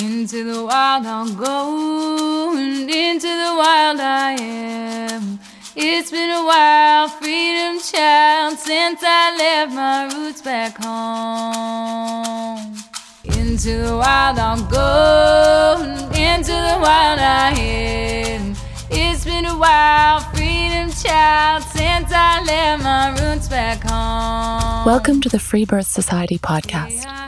Into the wild I'll go, and into the wild I am. It's been a while, freedom child, since I left my roots back home. Into the wild I'll go, into the wild I am. It's been a while, freedom child, since I left my roots back home. Welcome to the Free Birth Society podcast.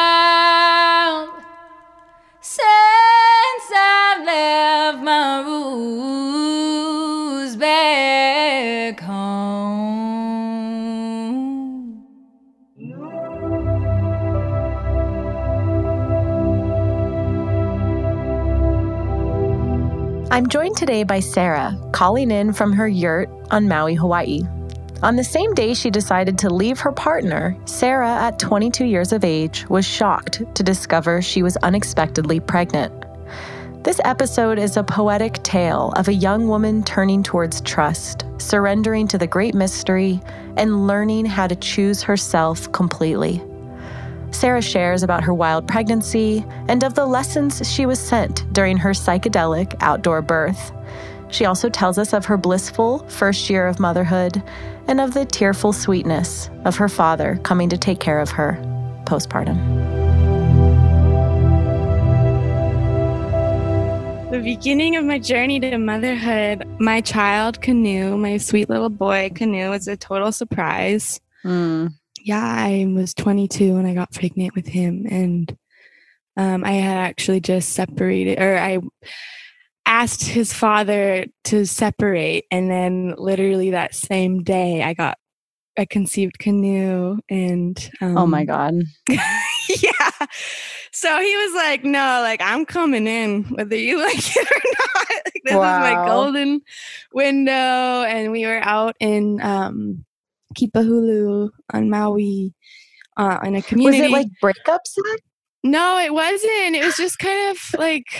I'm joined today by Sarah, calling in from her yurt on Maui, Hawaii. On the same day she decided to leave her partner, Sarah, at 22 years of age, was shocked to discover she was unexpectedly pregnant. This episode is a poetic tale of a young woman turning towards trust, surrendering to the great mystery, and learning how to choose herself completely. Sarah shares about her wild pregnancy and of the lessons she was sent during her psychedelic outdoor birth. She also tells us of her blissful first year of motherhood and of the tearful sweetness of her father coming to take care of her postpartum. The beginning of my journey to motherhood, my child, Canoe, my sweet little boy, Canoe, was a total surprise. Hmm. Yeah, I was 22 when I got pregnant with him, and um, I had actually just separated, or I asked his father to separate, and then literally that same day, I got, I conceived Canoe, and um, Oh my God. yeah. So he was like, no, like I'm coming in, whether you like it or not. Like, this is my golden window. And we were out in um Kipahulu on Maui uh in a community. Was it like breakup sex? no, it wasn't. It was just kind of like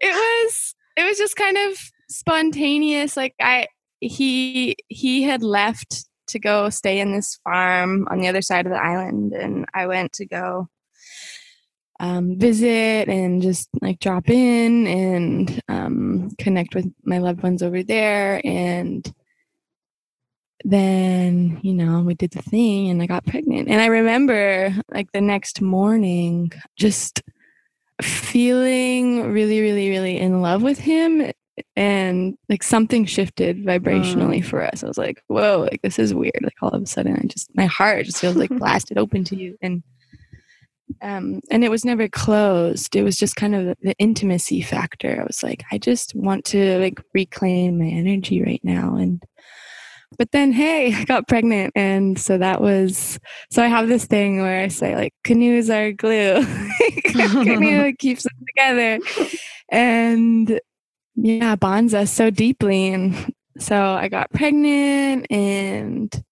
it was it was just kind of spontaneous. Like I he he had left to go stay in this farm on the other side of the island and I went to go um, visit and just like drop in and um, connect with my loved ones over there and then you know we did the thing and i got pregnant. And i remember like the next morning just feeling really really really in love with him and like something shifted vibrationally for us. I was like whoa like this is weird. Like all of a sudden i just my heart just feels like blasted open to you. And um and it was never closed. It was just kind of the, the intimacy factor. I was like i just want to like reclaim my energy right now and but then hey i got pregnant. And so that was so i have this thing where i say like canoes are glue. Canoe keeps us together? And yeah bonds us so deeply. And so i got pregnant and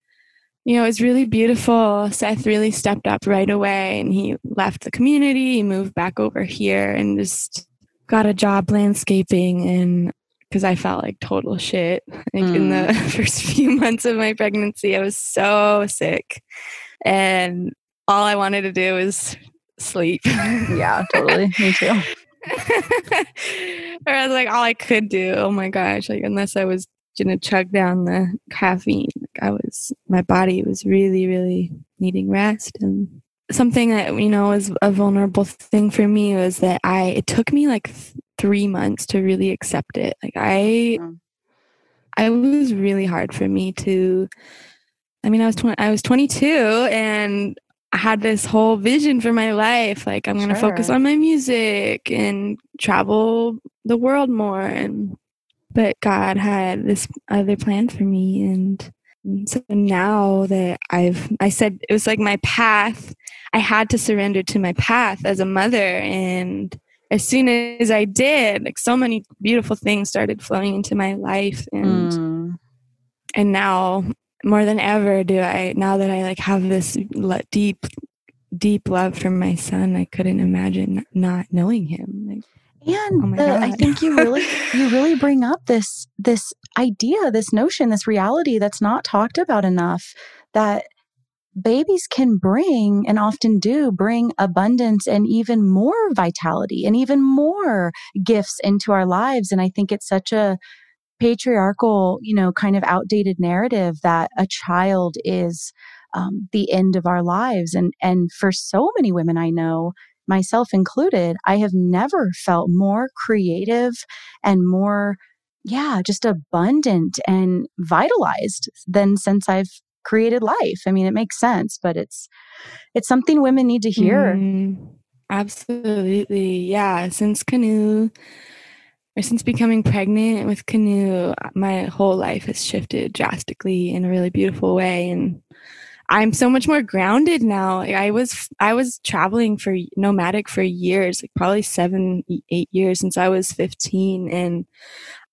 you know it was really beautiful. Seth really stepped up right away and he left the community. He moved back over here and just got a job landscaping and because I felt like total shit. Like in the mm. first few months of my pregnancy, I was so sick. And all I wanted to do was sleep. Yeah, totally. Me too. or I was like, all I could do. Oh my gosh. Like, unless I was to chug down the caffeine, like I was, my body was really, really needing rest. And something that, you know, was a vulnerable thing for me was that I, it took me like th- three months to really accept it. Like, I, Mm. I was really hard for me to, I mean, I was 20, I was 22 and I had this whole vision for my life. Like, I'm going to focus on my music and travel the world more. And, but God had this other plan for me. And so now that I've, I said it was like my path, I had to surrender to my path as a mother. And as soon as I did, like so many beautiful things started flowing into my life and mm. and now more than ever do I now that I like have this deep deep love for my son, I couldn't imagine not knowing him. Like and oh the, I think you really you really bring up this this idea, this notion, this reality that's not talked about enough that babies can bring and often do bring abundance and even more vitality and even more gifts into our lives. And I think it's such a patriarchal, you know, kind of outdated narrative that a child is um, the end of our lives. And and for so many women I know myself included, I have never felt more creative and more, yeah, just abundant and vitalized than since I've created life. I mean, it makes sense, but it's it's something women need to hear. Mm, absolutely. Yeah, since Canoe or since becoming pregnant with Canoe, my whole life has shifted drastically in a really beautiful way and I'm so much more grounded now. I was I was traveling for nomadic for years, like probably seven, eight years since I was 15, and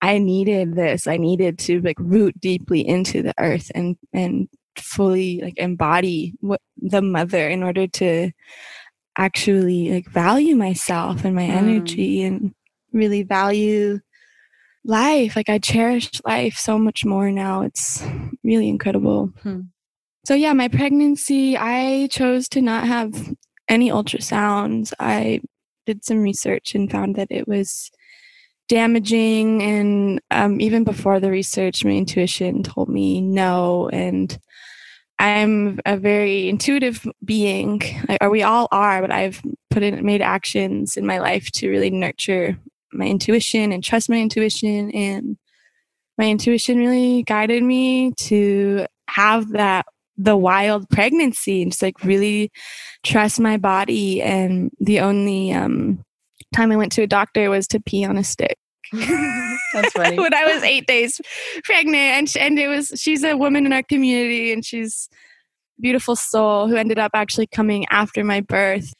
I needed this. I needed to like root deeply into the earth and and fully like embody what the mother in order to actually like value myself and my mm. energy and really value life like i cherish life so much more now it's really incredible hmm. So, yeah, my pregnancy, I chose to not have any ultrasounds. I did some research and found that it was damaging. And um, even before the research, my intuition told me no. And I'm a very intuitive being, or we all are, but I've put in, made actions in my life to really nurture my intuition and trust my intuition. And my intuition really guided me to have that the wild pregnancy and just like really trust my body. And the only um, time I went to a doctor was to pee on a stick. That's funny. when I was eight days pregnant, and and it was she's a woman in our community, and she's beautiful soul who ended up actually coming after my birth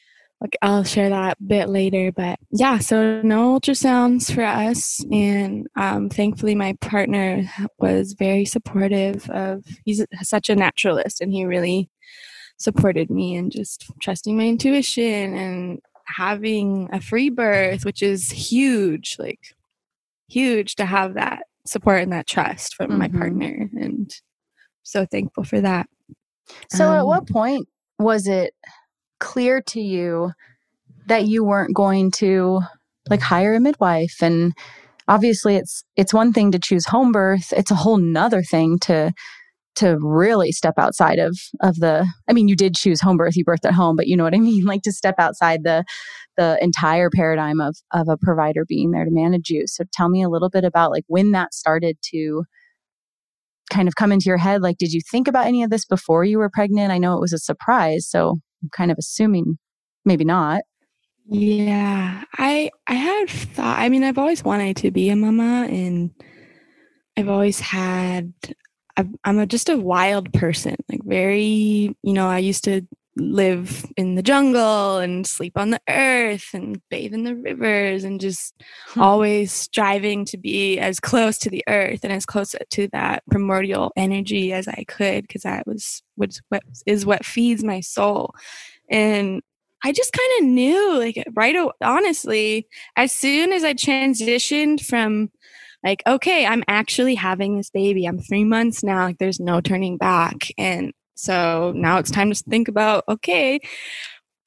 like I'll share that bit later. But yeah, so no ultrasounds for us, and um, thankfully my partner was very supportive of. He's such a naturalist, and he really supported me and just trusting my intuition and having a free birth, which is huge, like huge to have that support and that trust from mm-hmm. my partner, and so thankful for that. So, um, at what point was it? clear to you that you weren't going to like hire a midwife and obviously it's it's one thing to choose home birth it's a whole nother thing to to really step outside of of the i mean you did choose home birth you birthed at home but you know what i mean like to step outside the the entire paradigm of of a provider being there to manage you so tell me a little bit about like when that started to kind of come into your head like did you think about any of this before you were pregnant i know it was a surprise so I'm kind of assuming maybe not. Yeah, I I have thought. I mean, I've always wanted to be a mama, and I've always had. i am just a wild person, like very. You know, I used to live in the jungle and sleep on the earth and bathe in the rivers and just hmm. always striving to be as close to the earth and as close to that primordial energy as I could because that was what is what feeds my soul and I just kind of knew like right honestly as soon as I transitioned from like okay I'm actually having this baby I'm 3 months now like there's no turning back and so now it's time to think about okay,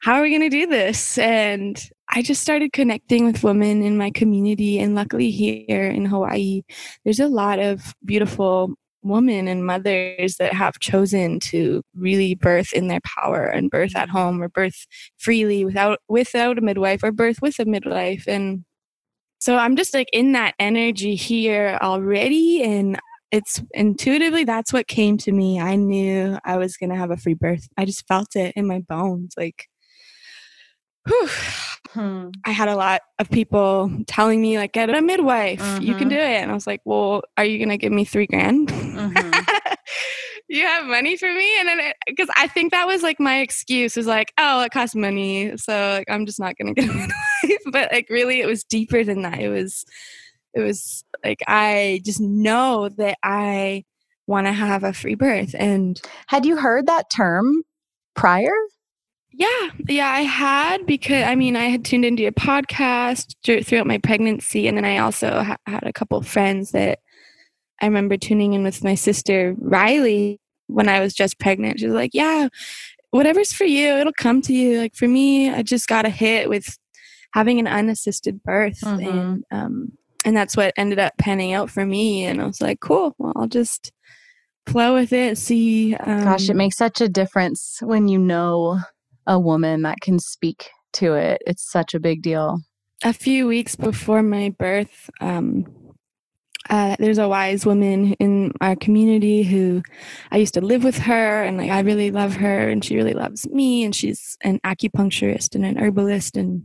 how are we going to do this? And I just started connecting with women in my community. And luckily, here in Hawaii, there's a lot of beautiful women and mothers that have chosen to really birth in their power and birth at home or birth freely without without a midwife or birth with a midwife and so i'm just like in that energy here already and it's intuitively that's what came to me. I knew I was going to have a free birth. I just felt it in my bones. Like, whew. Hmm. I had a lot of people telling me, like, get a midwife, mm-hmm. you can mm-hmm. do it. And I was like, well, are you going to give me three grand? Mm-hmm. you have money for me and then because i think that was like my excuse was like oh it costs money so like, i'm just not gonna get a midwife but like really it was deeper than that it was it was like i just know that i want to have a free birth and had you heard that term prior yeah, yeah, I had because I mean, I had tuned into a podcast throughout my pregnancy, and then I also ha- had a couple friends that I remember tuning in with my sister Riley when I was just pregnant. She was like, "Yeah, whatever's for you, it'll come to you." Like for me, I just got a hit with having an unassisted birth, mm-hmm. and um, and that's what ended up panning out for me. And I was like, "Cool, well, I'll just." flow with it see um, gosh it um makes such a difference when you know a woman that can speak to it it's such a big deal a few weeks before my birth um, uh, there's a wise woman in our community who I used to live with her, and like I really love her, and she really loves me, and she's an acupuncturist and an herbalist, and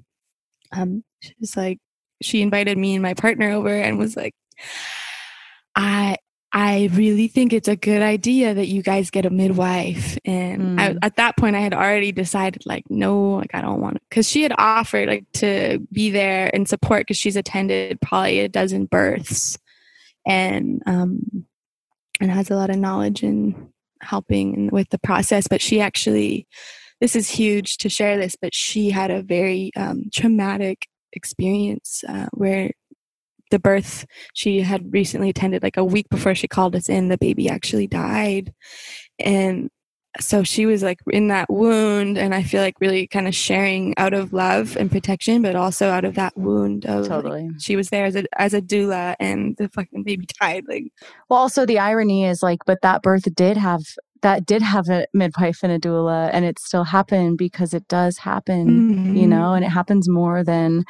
um, she's like, she invited me and my partner over, and was like, I I really think it's a good idea that you guys get a midwife. And mm. I, at that point, I had already decided, like, no, like, I don't want it. Cause she had offered, like, to be there and support because she's attended probably a dozen births and um, and has a lot of knowledge in helping with the process. But she actually, this is huge to share this, but she had a very um, traumatic experience uh, where the birth she had recently attended like a week before she called us in the baby actually died. And so she was like in that wound and i feel like really kind of sharing out of love and protection but also out of that wound of totally. like, she was there as a as a doula and the fucking baby died like well also the irony is like but that birth did have that did have a midwife and a doula and it still happened because it does happen mm-hmm. you know and it happens more than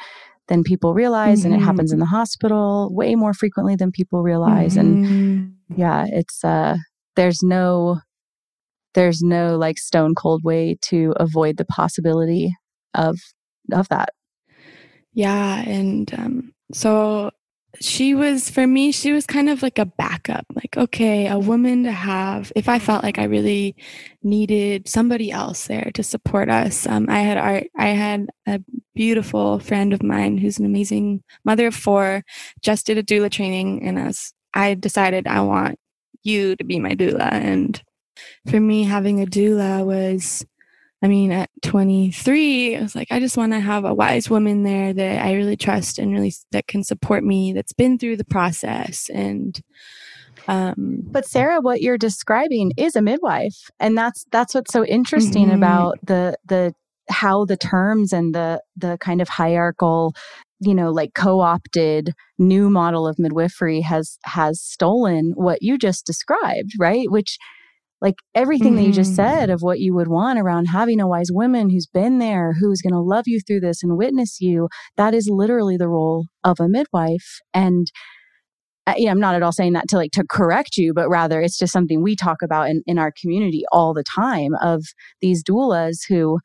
than people realize mm-hmm. and it mm-hmm. happens in the hospital way more frequently than people realize mm-hmm. and yeah it's uh there's no there's no like stone cold way to avoid the possibility of of that yeah and um so she was for me she was kind of like a backup like okay a woman to have if i felt like i really needed somebody else there to support us. Um, i had art i had a beautiful friend of mine who's an amazing mother of four just did a doula training and as i decided i want you to be my doula. And for me, having a doula was, I mean, at 23, I was like, I just want to have a wise woman there that I really trust and really that can support me, that's been through the process. And, um, but Sarah, what you're describing is a midwife, and that's that's what's so interesting mm-hmm. about the the how the terms and the the kind of hierarchical you know like co-opted new model of midwifery has has stolen what you just described right which like everything mm-hmm. that you just said mm-hmm. of what you would want around having a wise woman who's been there, who's going to love you through this and witness you, that is literally the role of a midwife. And uh, you know, I'm not at all saying that to like to correct you, but rather it's just something we talk about in, in our community all the time of these doulas who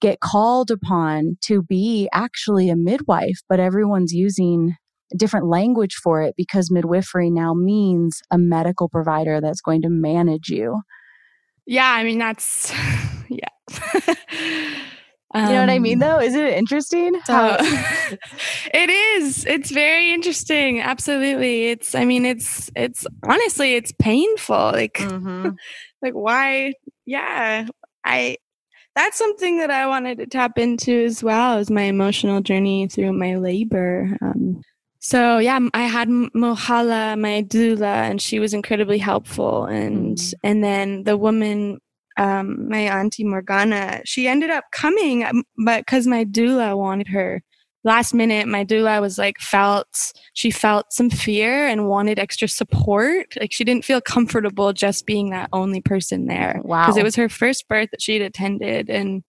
get called upon to be actually a midwife, but everyone's using different language for it because midwifery now means a medical provider that's going to manage you. Yeah, I mean that's yeah. you know what I mean, um, though? Isn't it interesting? So, it is. It's very interesting. Absolutely. It's. I mean, it's. It's honestly, it's painful. Like, mm-hmm. like why? Yeah, I. That's something that I wanted to tap into as well as my emotional journey through my labor. Um, so yeah, I had Mohala, my doula, and she was incredibly helpful. And mm. and then the woman, um, my auntie Morgana, she ended up coming, um, but because my doula wanted her. Last minute, my doula was like felt she felt some fear and wanted extra support. Like she didn't feel comfortable just being that only person there. Wow, because it was her first birth that she'd attended, and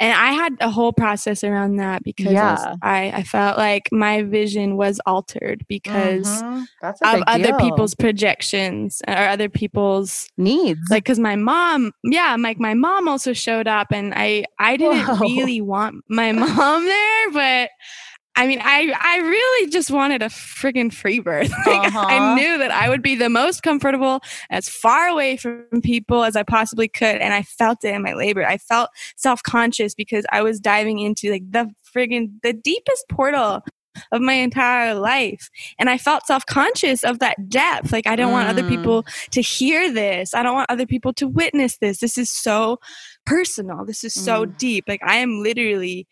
and I had a whole process around that because yeah. I, I felt like my vision was altered because mm-hmm. of other deal. people's projections or other people's needs. Like, because my mom, yeah, like my mom also showed up, and I I didn't Whoa. really want my mom there, but I mean, I I really just wanted a friggin' free birth. like, Uh-huh. I knew that I would be the most comfortable, as far away from people as I possibly could, and I felt it in my labor. I felt self conscious because I was diving into like the friggin' the deepest portal of my entire life, and I felt self conscious of that depth. Like I don't want other Mm. people to hear this. I don't want other people to witness this. This is so personal. This is so Mm. deep. Like I am literally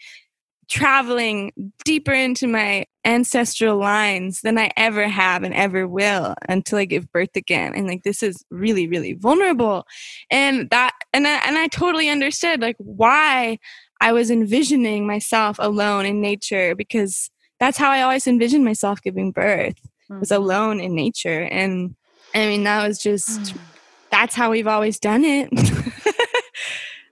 traveling deeper into my ancestral lines than I ever have and ever will until I give birth again. And like this is really, really vulnerable. And that and I and I totally understood like why I was envisioning myself alone in nature because that's how I always envisioned myself giving birth was Mm-hmm. alone in nature. And I mean that was just Mm. that's how we've always done it.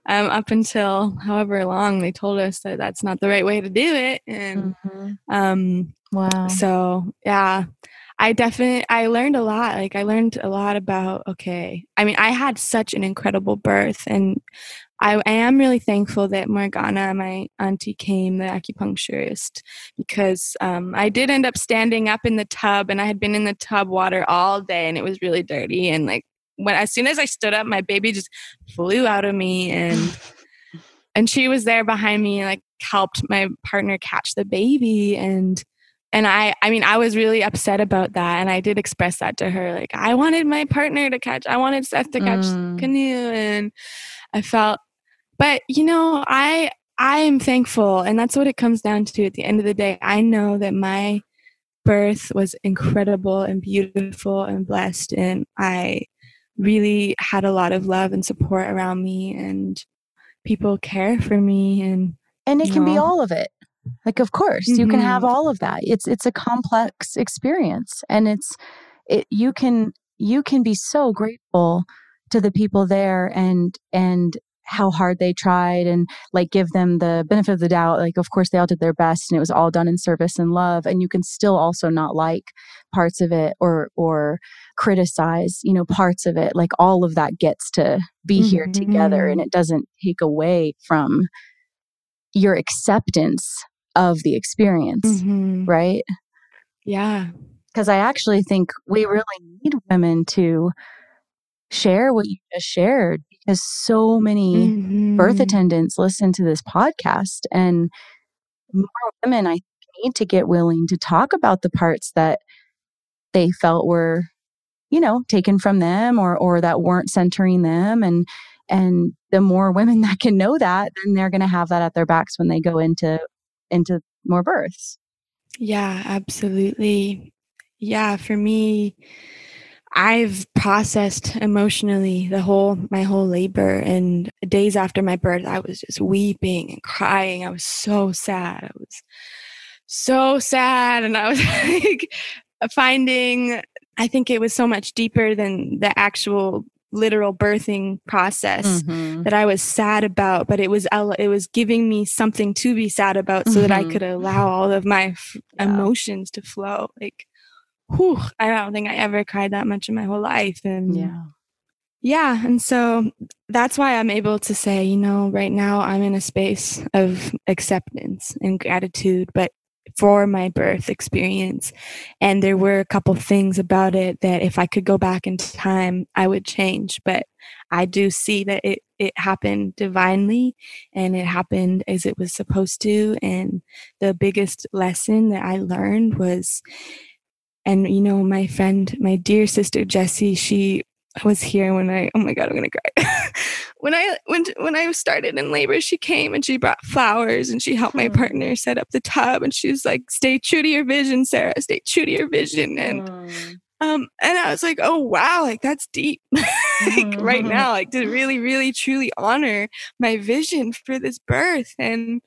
um, up until however long they told us that that's not the right way to do it. And Mhm. um, Wow. so yeah, I definitely I learned a lot. Like I learned a lot about okay. I mean, I had such an incredible birth, and I, I am really thankful that Morgana, my auntie, came, the acupuncturist, because um, I did end up standing up in the tub, and I had been in the tub water all day, and it was really dirty, and like when as soon as I stood up, my baby just flew out of me, and and she was there behind me, and like helped my partner catch the baby, and and I I mean I was really upset about that, and I did express that to her, like I wanted my partner to catch, I wanted Seth to catch Mm. the canoe, and I felt, but you know I I am thankful, and that's what it comes down to at the end of the day. I know that my birth was incredible and beautiful and blessed, and I really had a lot of love and support around me, and people care for me, and and it can be all of it. Like of course you can have Mhm. all of that. It's it's a complex experience and it's it you can you can be so grateful to the people there and and how hard they tried and like give them the benefit of the doubt like of course they all did their best and it was all done in service and love and you can still also not like parts of it or or criticize you know parts of it like all of that gets to be here together and Mhm. it doesn't take away from your acceptance of the experience Mhm. right yeah, because I actually think we really need women to share what you just shared because so many birth Mhm. attendants listen to this podcast and more women I think need to get willing to talk about the parts that they felt were you know taken from them or or that weren't centering them and and the more women that can know that then they're going to have that at their backs when they go into into more births Yeah, absolutely. Yeah, for me, I've processed emotionally the whole my whole labor and days after my birth I was just weeping and crying. I was so sad. I was so sad and I was like finding I think it was so much deeper than the actual literal birthing process Mhm. that I was sad about, but it was it was giving me something to be sad about, so that I Mhm. could allow all of my f- Yeah. emotions to flow. Like, whew, I don't think I ever cried that much in my whole life, and yeah yeah, and so that's why I'm able to say, you know, right now I'm in a space of acceptance and gratitude, but for my birth experience. And there were a couple things about it that if I could go back in time, I would change. But I do see that it, it happened divinely and it happened as it was supposed to. And the biggest lesson that I learned was, and you know, my friend, my dear sister Jessie, she was here when I oh my god I'm gonna cry. When I when when I started in labor she came and she brought flowers and she helped my partner set up the tub and she was like stay true to your vision Sarah. Stay true to your vision. And Mm. Um and I was like oh wow like that's deep like right Mhm. now like to really really truly honor my vision for this birth and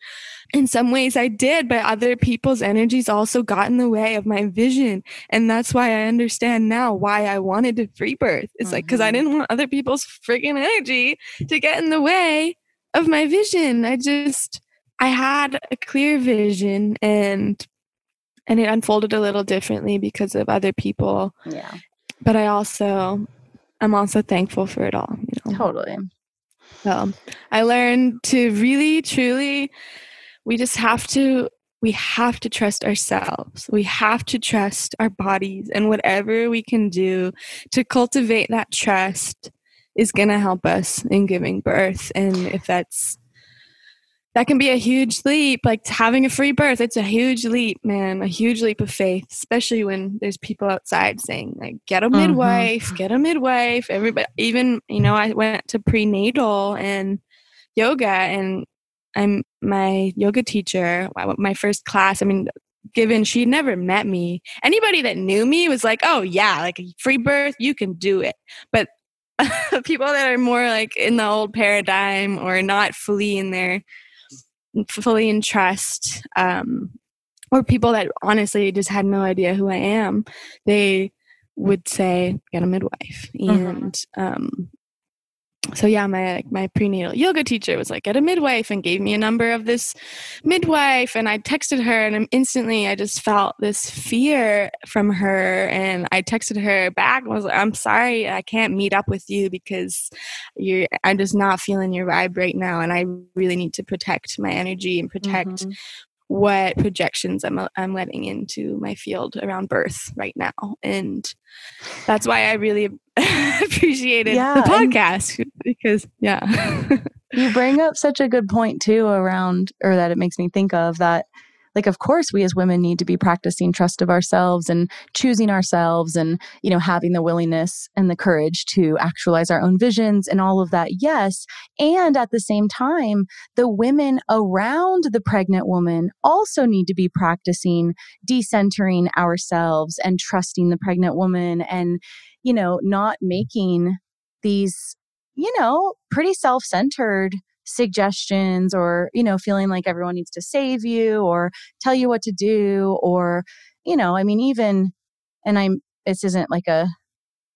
in some ways I did but other people's energies also got in the way of my vision and that's why I understand now why I wanted to free birth. It's like because I didn't want other people's friggin' energy to get in the way of my vision. I just I had a clear vision and and it unfolded a little differently because of other people. yeah But I also I'm also thankful for it all. You know? totally So I learned to really, truly, we just have to we have to trust ourselves. We have to trust our bodies and whatever we can do to cultivate that trust is going to help us in giving birth. And if that's that can be a huge leap like having a free birth it's a huge leap man a huge leap of faith especially when there's people outside saying like get a mm-hmm. midwife mm-hmm. get a midwife everybody even you know i went to prenatal and yoga and i'm my yoga teacher my first class i mean given she never met me anybody that knew me was like oh yeah like free birth you can do it but people that are more like in the old paradigm or not fully in their fully in trust um, or people that honestly just had no idea who I am, they would say get a midwife uh-huh. and um, so yeah, my my prenatal yoga teacher was like, get a midwife and gave me a number of this midwife. And I texted her and instantly I just felt this fear from her. And I texted her back was like, I'm sorry, I can't meet up with you because you're I'm just not feeling your vibe right now. And I really need to protect my energy and protect mm-hmm what projections I'm uh, I'm letting into my field around birth right now, and that's why I really appreciated yeah, the podcast because yeah, you bring up such a good point too around, or that it makes me think of that like of course we as women need to be practicing trust of ourselves and choosing ourselves and you know having the willingness and the courage to actualize our own visions and all of that yes. And at the same time the women around the pregnant woman also need to be practicing decentering ourselves and trusting the pregnant woman and you know not making these you know pretty self-centered suggestions or, you know, feeling like everyone needs to save you or tell you what to do or, you know, I mean, even, and I'm, this isn't like a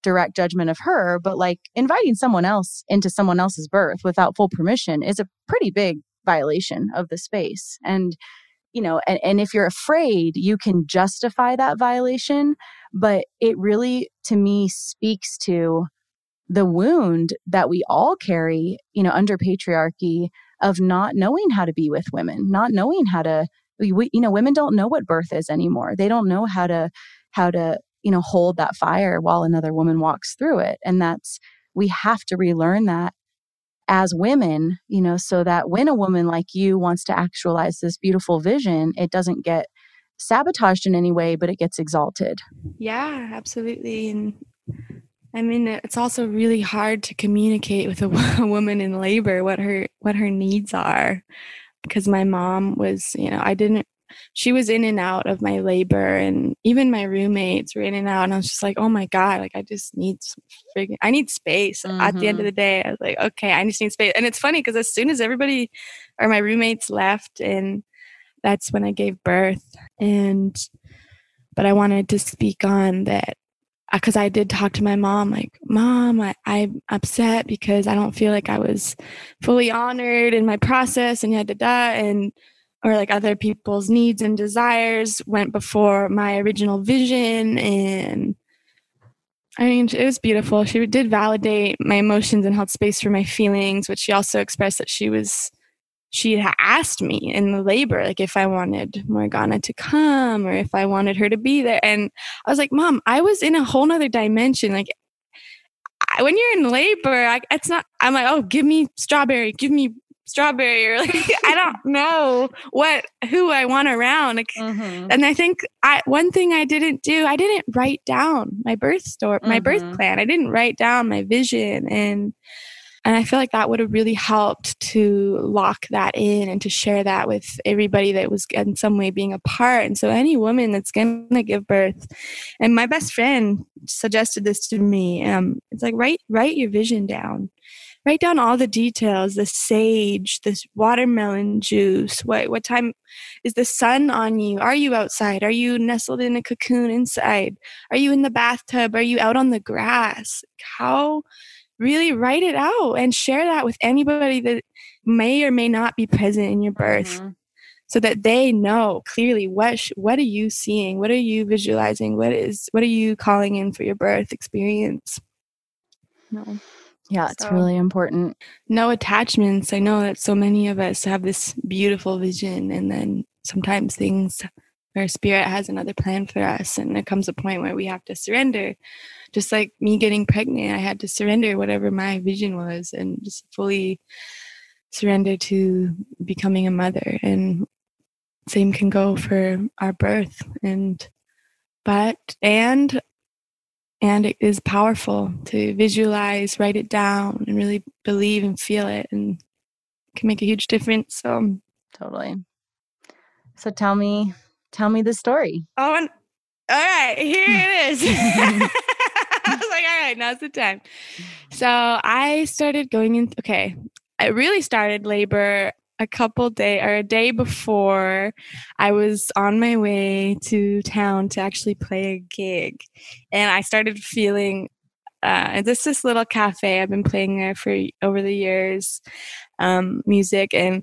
direct judgment of her, but like inviting someone else into someone else's birth without full permission is a pretty big violation of the space. And, you know, and, and if you're afraid, you can justify that violation. But it really, to me, speaks to the wound that we all carry, you know, under patriarchy of not knowing how to be with women, not knowing how to, we, you know, women don't know what birth is anymore. They don't know how to, how to, you know, hold that fire while another woman walks through it. And that's, we have to relearn that as women, you know, so that when a woman like you wants to actualize this beautiful vision, it doesn't get sabotaged in any way, but it gets exalted. Yeah, absolutely. And I mean, it's also really hard to communicate with a, a woman in labor what her what her needs are, because my mom was, you know, I didn't. She was in and out of my labor, and even my roommates were in and out. And I was just like, oh my god, like I just need friggin', I need space. Mm-hmm. At the end of mm-hmm. the day, I was like, okay, I just need space. And it's funny because as soon as everybody or my roommates left, and that's when I gave birth, and but I wanted to speak on that Uh, because I did talk to my mom, like, Mom, I, I'm upset because I don't feel like I was fully honored in my process and yada da and or like other people's needs and desires went before my original vision and I mean, it was beautiful. She did validate my emotions and held space for my feelings, but she also expressed that she was she had asked me in the labor like if i wanted morgana to come or if i wanted her to be there. And i was like mom i was in a whole nother dimension. Like I, when you're in labor I, it's not i'm like oh give me strawberry give me strawberry or like i don't know what who i want around. Like, mm-hmm. and i think i one thing i didn't do i didn't write down my birth story my mm-hmm. birth plan. I didn't write down my vision and and I feel like that would have really helped to lock that in and to share that with everybody that was in some way being a part. And so, any woman that's going to give birth, and my best friend suggested this to me. Um, it's like write write your vision down, write down all the details. The sage, this watermelon juice. What what time is the sun on you? Are you outside? Are you nestled in a cocoon inside? Are you in the bathtub? Are you out on the grass? How really write it out and share that with anybody that may or may not be present in your birth mm-hmm. so that they know clearly what sh- what are you seeing? What are you visualizing? What is what are you calling in for your birth experience? No. Yeah it's so, really important. no attachments. I know that so many of us have this beautiful vision and then sometimes things our spirit has another plan for us and there comes a point where we have to surrender just like me getting pregnant i had to surrender whatever my vision was and just fully surrender to becoming a mother. And same can go for our birth. And but and and it is powerful to visualize write it down and really believe and feel it and can make a huge difference. So totally. So tell me tell me the story. Oh and, all right here it is right now's the time so i started going in okay i really started labor a couple day or a day before I was on my way to town to actually play a gig. And I started feeling uh, this this little cafe. I've been playing there for over the years, um, music, and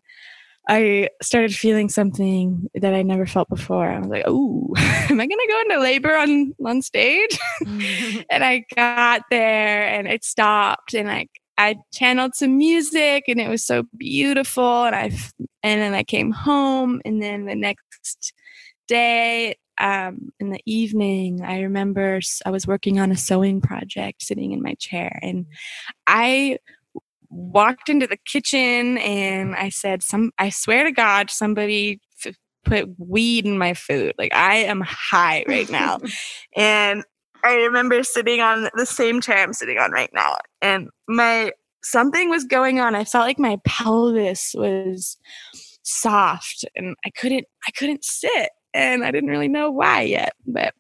I started feeling something that I never felt before. I was like, "Oh, am I gonna go into labor on on stage?" and I got there, and it stopped, and like I channeled some music and it was so beautiful. And I, and then I came home and then the next day, um, in the evening, I remember I was working on a sewing project sitting in my chair and I walked into the kitchen and I said, some, I swear to God, somebody f- put weed in my food. Like I am high right now. and I remember sitting on the same chair I'm sitting on right now, and my something was going on. I felt like my pelvis was soft, and I couldn't I couldn't sit, and I didn't really know why yet. But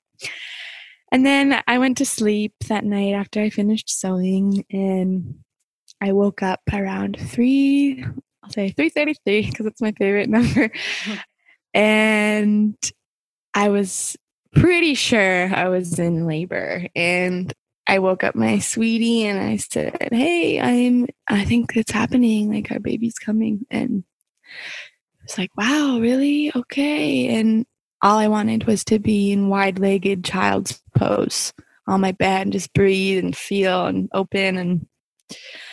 and then I went to sleep that night after I finished sewing, and I woke up around three. I'll say three thirty three because it's my favorite number, and I was pretty sure I was in labor and I woke up my sweetie and I said, Hey, I'm I think it's happening, like our baby's coming and it's like, Wow, really? Okay. And all I wanted was to be in wide legged child's pose on my bed and just breathe and feel and open and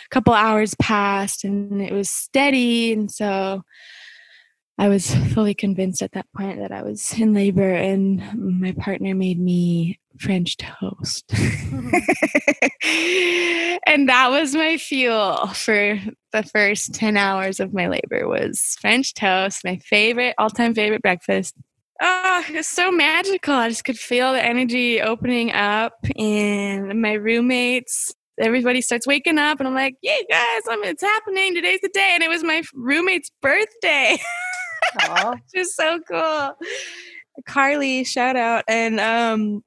couple hours passed and it was steady and so I was fully convinced at that point that I was in labor, and my partner made me French toast. and that was my fuel for the first 10 hours of my labor was French toast, my favorite, all-time favorite breakfast. Ah, oh, it's so magical. I just could feel the energy opening up and my roommates everybody starts waking up and I'm like, "Yeah, guys, I mean, it's happening. Today's the day." And it was my roommate's birthday. Just so cool. Carly, shout out. And um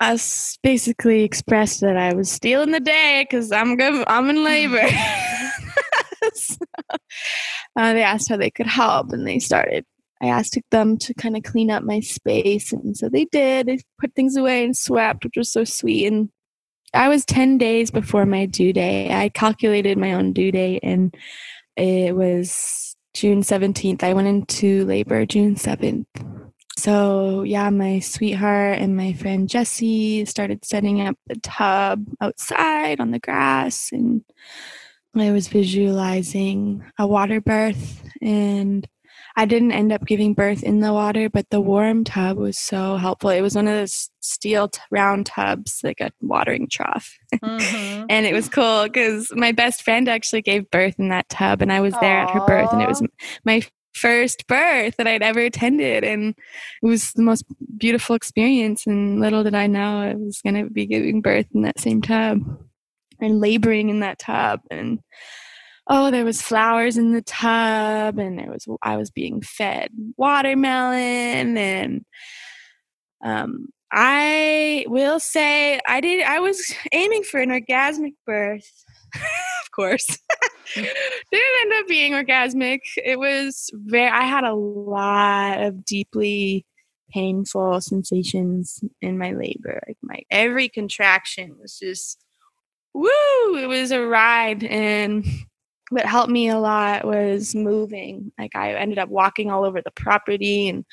us basically expressed that I was stealing the day because I'm good I'm in labor. so, uh, they asked how they could help and they started I asked them to kind of clean up my space and so they did. They put things away and swept, which was so sweet. And I was 10 days before my due date. I calculated my own due date and it was June 17th. I went into labor June 7th. So, yeah, my sweetheart and my friend Jesse started setting up the tub outside on the grass, and I was visualizing a water birth and I didn't end up giving birth in the water, but the warm tub was so helpful. It was one of those steel t- round tubs, like a watering trough. Mm-hmm. and it was cool because my best friend actually gave birth in that tub, and I was there Aww. at her birth, and it was my first birth that I'd ever attended. And it was the most beautiful experience. And little did I know I was going to be giving birth in that same tub and laboring in that tub. And oh, there was flowers in the tub, and there was I was being fed watermelon, and um, I will say I did. I was aiming for an orgasmic birth, of course. Didn't end up being orgasmic. It was very. I had a lot of deeply painful sensations in my labor. Like my every contraction was just woo. It was a ride, and what helped me a lot was moving. Like I ended up walking all over the property and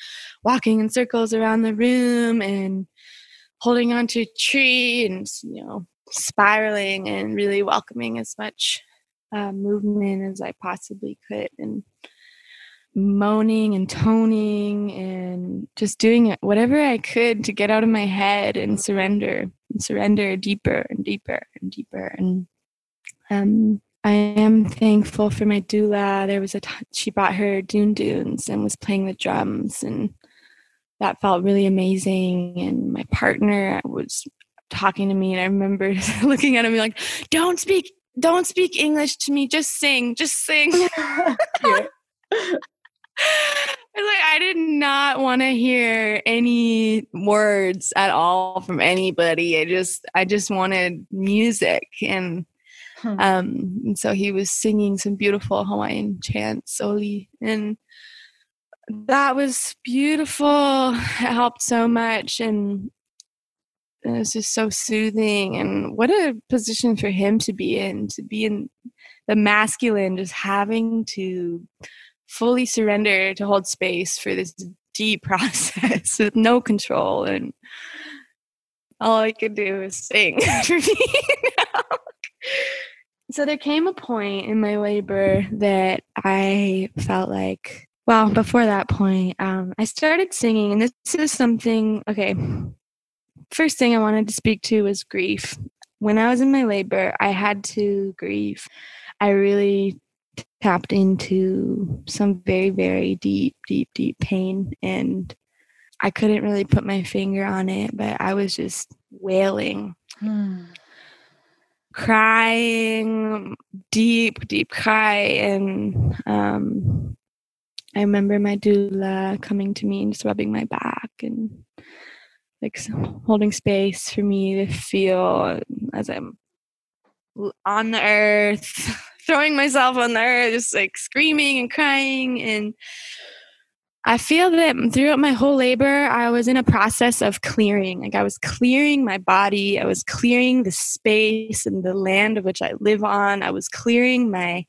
walking in circles around the room and holding onto a tree and you know spiraling and really welcoming as much uh, movement as I possibly could. And moaning and toning and just doing it whatever I could to get out of my head and surrender and surrender deeper and deeper and deeper. And um, I am thankful for my doula. There was a t- she brought her dune dunes and was playing the drums and that felt really amazing. And my partner was talking to me and I remember looking at him like, don't speak, don't speak English to me. Just sing, just sing. I was like I did not want to hear any words at all from anybody. I just I just wanted music and hmm. um and so he was singing some beautiful Hawaiian chants, Oli, and that was beautiful. It helped so much and it was just so soothing and what a position for him to be in to be in the masculine just having to fully surrender to hold space for this deep process with no control and all I could do was sing for me. So there came a point in my labor that I felt like, well, before that point, um, I started singing, and this is something, okay. First thing I wanted to speak to was grief. When I was in my labor, I had to grieve. I really tapped into some very, very deep, deep, deep pain. And I couldn't really put my finger on it, but I was just wailing, hmm. Crying, deep, deep cry. And um, I remember my doula coming to me and just rubbing my back and like holding space for me to feel as I'm on the earth throwing myself on the earth, just like screaming and crying. And I feel that throughout my whole labor, I was in a process of clearing. Like I was clearing my body, I was clearing the space and the land of which I live on. I was clearing my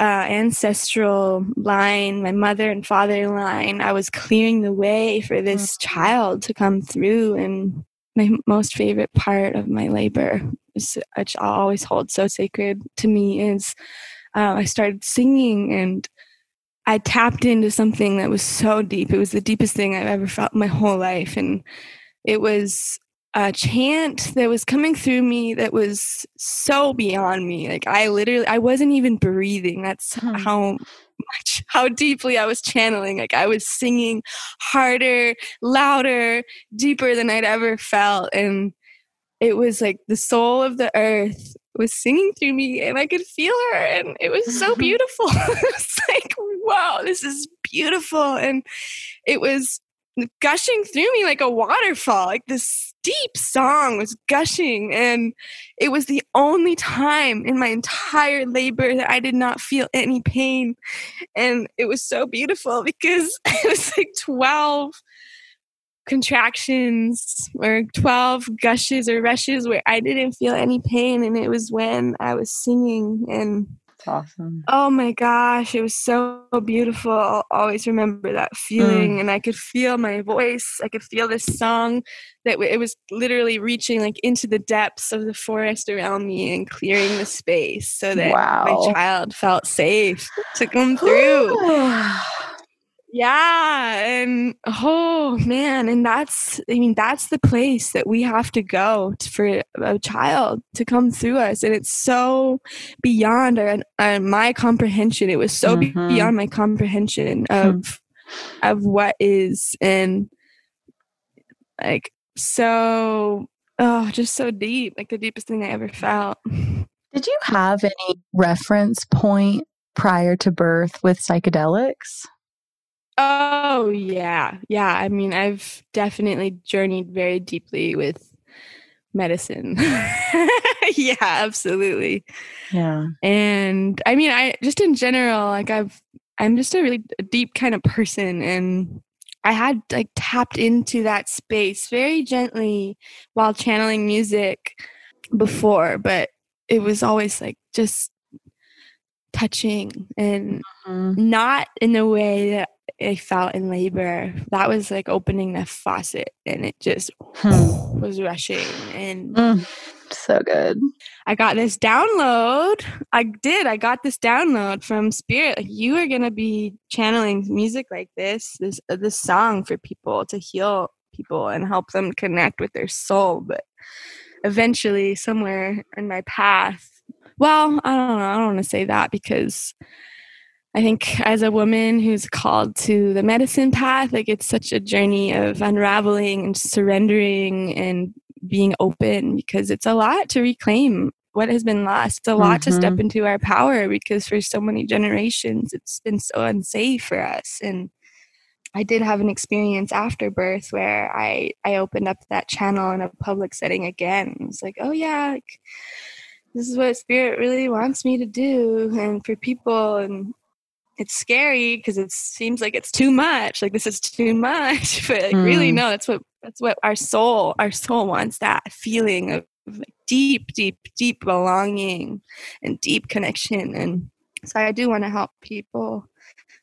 uh, ancestral line, my mother and father line. I was clearing the way for this mm-hmm. child to come through. And my most favorite part of my labor which I'll always hold so sacred to me, is uh, I started singing and I tapped into something that was so deep. It was the deepest thing I've ever felt in my whole life. And it was a chant that was coming through me that was so beyond me. Like I literally, I wasn't even breathing. That's hmm. how much, how deeply I was channeling. Like I was singing harder, louder, deeper than I'd ever felt. And it was like the soul of the earth was singing through me and I could feel her and it was so beautiful. it's like, wow, this is beautiful. And it was gushing through me like a waterfall. Like this deep song was gushing. And it was the only time in my entire labor that I did not feel any pain. And it was so beautiful because it was like 12 contractions or 12 gushes or rushes where I didn't feel any pain. And it was when I was singing and awesome. Oh my gosh, it was so beautiful. I'll always remember that feeling. Mm. And I could feel my voice. I could feel this song that it was literally reaching like into the depths of the forest around me and clearing the space so that wow. my child felt safe to come through. Yeah. And oh man. And that's, I mean, that's the place that we have to go to, for a child to come through us. And it's so beyond our, our my comprehension. It was so mm-hmm. beyond my comprehension of, mm-hmm. of what is. And like, so, oh, just so deep, like the deepest thing I ever felt. Did you have any reference point prior to birth with psychedelics? Oh, yeah. Yeah. I mean, I've definitely journeyed very deeply with medicine. yeah, absolutely. Yeah. And I mean, I just in general, like I've, I'm just a really deep kind of person and I had like tapped into that space very gently while channeling music before, but it was always like just touching and mm-hmm. not in a way that I felt in labor. That was like opening the faucet and it just hmm. was rushing. And mm. So good. I got this download. I did. I got this download from Spirit. Like you are gonna be channeling music like this, this uh, this song for people to heal people and help them connect with their soul. But eventually, somewhere in my path, well, I don't know. I don't want to say that because I think as a woman who's called to the medicine path, like it's such a journey of unraveling and surrendering and being open because it's a lot to reclaim what has been lost. It's a lot mm-hmm. to step mm-hmm. into our power because for so many generations it's been so unsafe for us. And I did have an experience after birth where I I opened up that channel in a public setting again. It's like, oh yeah, like, this is what spirit really wants me to do and for people and it's scary because it seems like it's too much like this is too much but like mm. really no that's what that's what our soul our soul wants that feeling of deep deep deep belonging and deep connection and so i do want to help people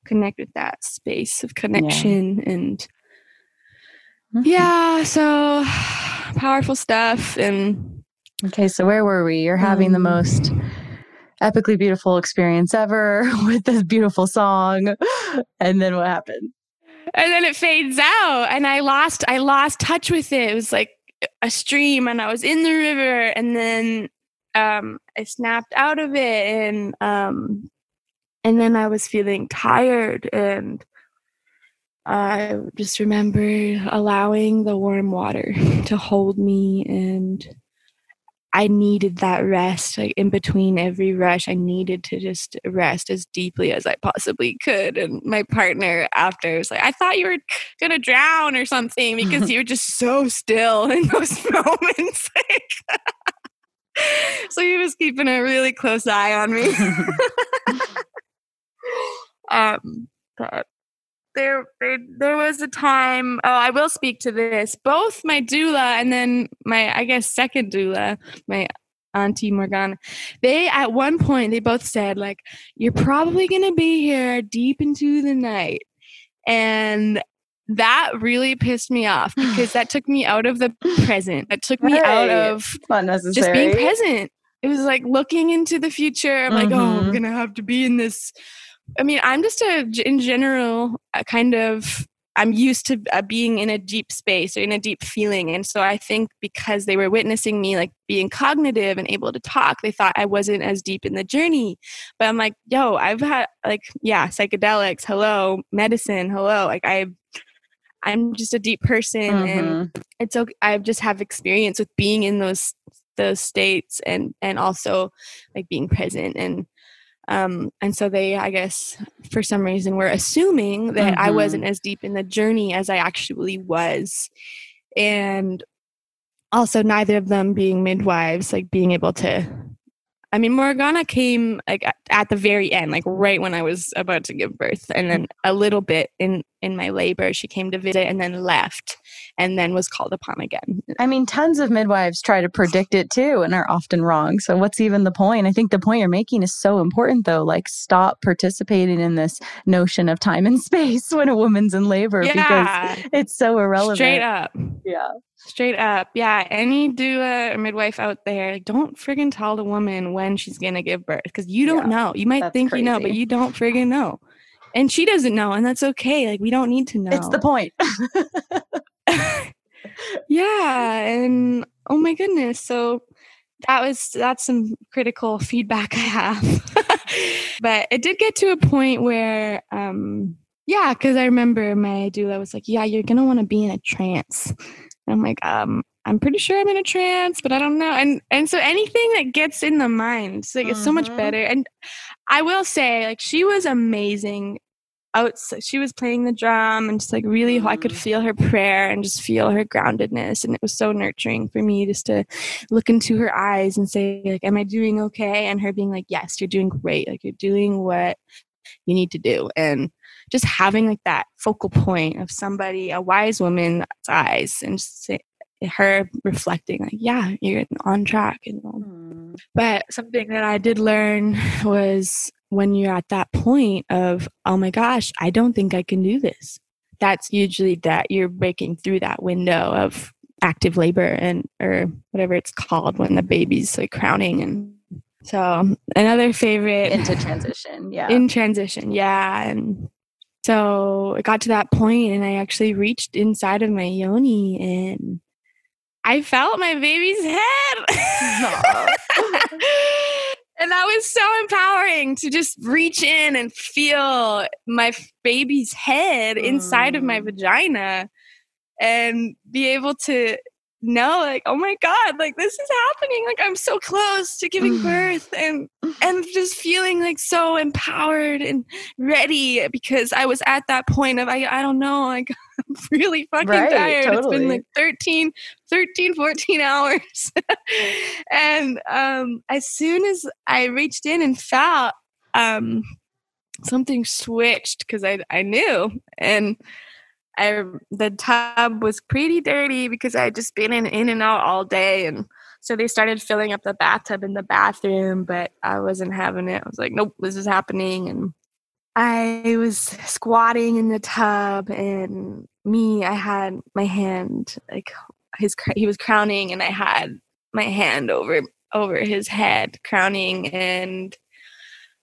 connect with that space of connection yeah. and mm-hmm. yeah so powerful stuff and okay so where were we you're having um, the most epically beautiful experience ever with this beautiful song. And then what happened? And then it fades out and I lost I lost touch with it. It was like a stream and I was in the river and then um I snapped out of it and um and then I was feeling tired and I just remember allowing the warm water to hold me and I needed that rest. Like in between every rush, I needed to just rest as deeply as I possibly could. And my partner after was like, I thought you were gonna drown or something because you were just so still in those moments. so he was keeping a really close eye on me. um, but there, there there was a time oh i will speak to this both my doula and then my i guess second doula my auntie morgana they at one point they both said like you're probably going to be here deep into the night. And that really pissed me off because that took me out of the present. That took me out of just being present. It was like looking into the future. I'm mm-hmm. like oh i'm mm-hmm. gonna have to be in this I mean, I'm just a, in general, a kind of, I'm used to uh, being in a deep space or in a deep feeling. And so I think because they were witnessing me like being cognitive and able to talk, they thought I wasn't as deep in the journey. But I'm like, yo, I've had like, yeah, psychedelics, hello, medicine, hello. Like I, I'm just a deep person mm-hmm. and it's okay. I just have experience with being in those those states and and also like being present and um, and so they, I guess, for some reason, were assuming that mm-hmm. I wasn't as deep in the journey as I actually was. And also, neither of them being midwives, like being able to I mean, Morgana came like at the very end, like right when I was about to give birth, and then a little bit in in my labor, she came to visit and then left, and then was called upon again. I mean, tons of midwives try to predict it too, and are often wrong. So, what's even the point? I think the point you're making is so important, though. Like, stop participating in this notion of time and space when a woman's in labor yeah. because it's so irrelevant. Straight up. Yeah. Straight up. Yeah. Any doula or midwife out there, don't friggin' tell the woman when she's going to give birth because you don't yeah, know. You might think crazy. you know, but you don't friggin' know. And she doesn't know, and that's okay. Like, we don't need to know. It's the point. yeah. And oh my goodness. So that was, that's some critical feedback I have. but it did get to a point where, um, yeah, because I remember my doula was like, "Yeah, you're gonna want to be in a trance," And I'm like, um, I'm pretty sure I'm in a trance, but I don't know. And and so anything that gets in the mind, it's like mm-hmm. it's so much mm-hmm. better. And I will say, like, she was amazing. Out, she was playing the drum and just like really, mm-hmm. I could mm-hmm. feel her prayer and just feel her groundedness, and it was so nurturing for me just to look into her eyes and say, like, "Am I doing okay?" And her being like, "Yes, you're doing great. Like, you're doing what you need to do." And just having like that focal point of somebody, a wise woman's eyes, and say, her reflecting like, yeah, you're on track. Know? Mm. But something that I did learn was when you're at that point of, oh my gosh, I don't think I can do this. That's usually that you're breaking through that window of active labor and or whatever it's called when the baby's like crowning and so another favorite into transition yeah in transition yeah and so it got to that point and i actually reached inside of my yoni and i felt my baby's head and that was so empowering to just reach in and feel my baby's head inside of my Mm. vagina and be able to know like oh my god like this is happening like i'm so close to giving birth and and just feeling like so empowered and ready because i was at that point of i, I don't know like i'm really fucking Right, tired. It's been like 13 13 14 hours. And um as soon as i reached in and felt um something switched because i i knew. And I the tub was pretty dirty because I had just been in in and out all day and so they started filling up the bathtub in the bathroom, but I wasn't having it. I was like, nope, this is happening. And I was squatting in the tub, and me, I had my hand like his he was crowning, and I had my hand over over his head crowning, and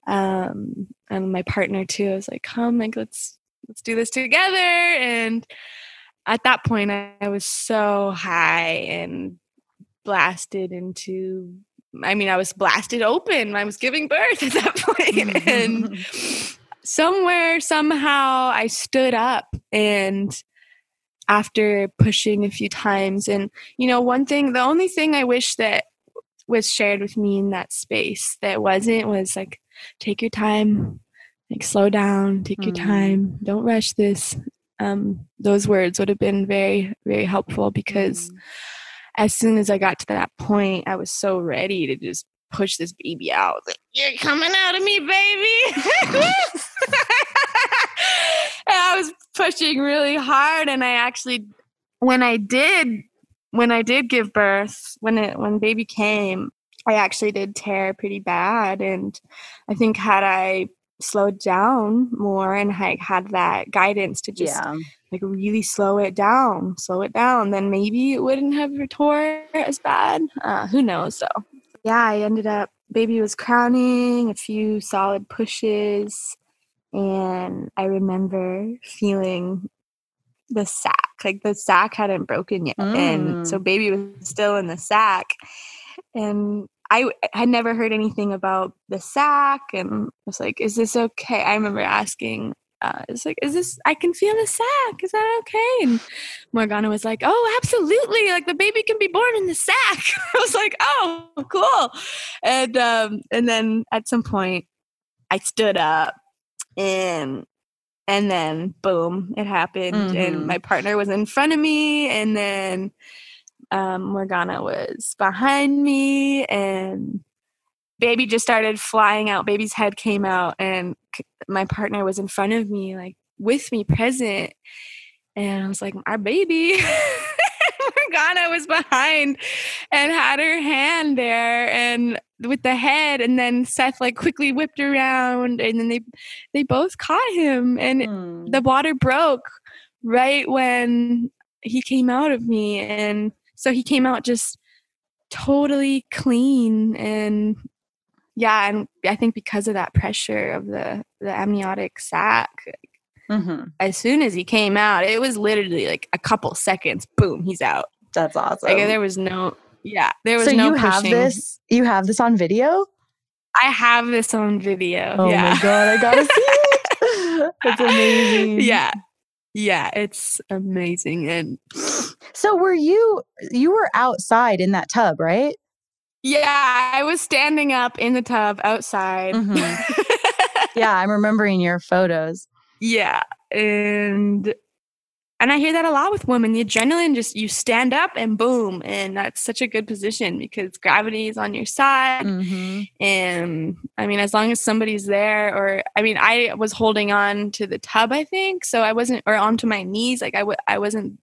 um and my partner too. I was like, come, like let's let's do this together. And at that point, I, I was so high and blasted into. I mean, I was blasted open. I was giving birth at that point, mm-hmm. and somewhere somehow I stood up and after pushing a few times and you know one thing the only thing I wish that was shared with me in that space that wasn't was like take your time like slow down take your Mm. time don't rush this. Um those words would have been very very helpful because as soon as I got to that point I was so ready to just push this baby out. Like you're coming out of me baby. And I was pushing really hard and I actually when I did when I did give birth when it when baby came I actually did tear pretty bad and I think had I slowed down more and like had that guidance to just yeah. like really slow it down slow it down then maybe it wouldn't have tore as bad. Uh, who knows though? Yeah i ended up baby was crowning a few solid pushes and i remember feeling the sack like the sack hadn't broken yet and so Mm. baby was still in the sack and I had never heard anything about the sack and I was like, is this okay? I remember asking, uh, it's like, is this, I can feel the sack. Is that okay? And Morgana was like, oh, absolutely. Like the baby can be born in the sack. I was like, oh, cool. And, um, and then at some point I stood up and, and then boom, it happened. Mhm. And my partner was in front of me. And then, um, Morgana was behind me, and baby just started flying out. Baby's head came out, and my partner was in front of me, like with me, present. And I was like, "Our baby." Morgana was behind and had her hand there, and with the head, and then Seth like quickly whipped around, and then they they both caught him, and Mm. the water broke right when he came out of me and so he came out just totally clean and yeah and i think because of that pressure of the the amniotic sac Mhm. as soon as he came out it was literally like a couple seconds boom he's out. That's awesome. like there was no yeah there was so no you have this you have this on video? I have this on video oh yeah. My god i gotta see it. That's amazing. Yeah yeah it's amazing and so were you you were outside in that tub right Yeah, I was standing up in the tub outside. Mhm. yeah i'm remembering your photos yeah, and and I hear that a lot with women. The adrenaline just you stand up and boom, and that's such a good position because gravity is on your side. mm-hmm. And I mean, as long as somebody's there, or I mean, I was holding on to the tub, I think, so I wasn't, or onto my knees, like I w- I wasn't.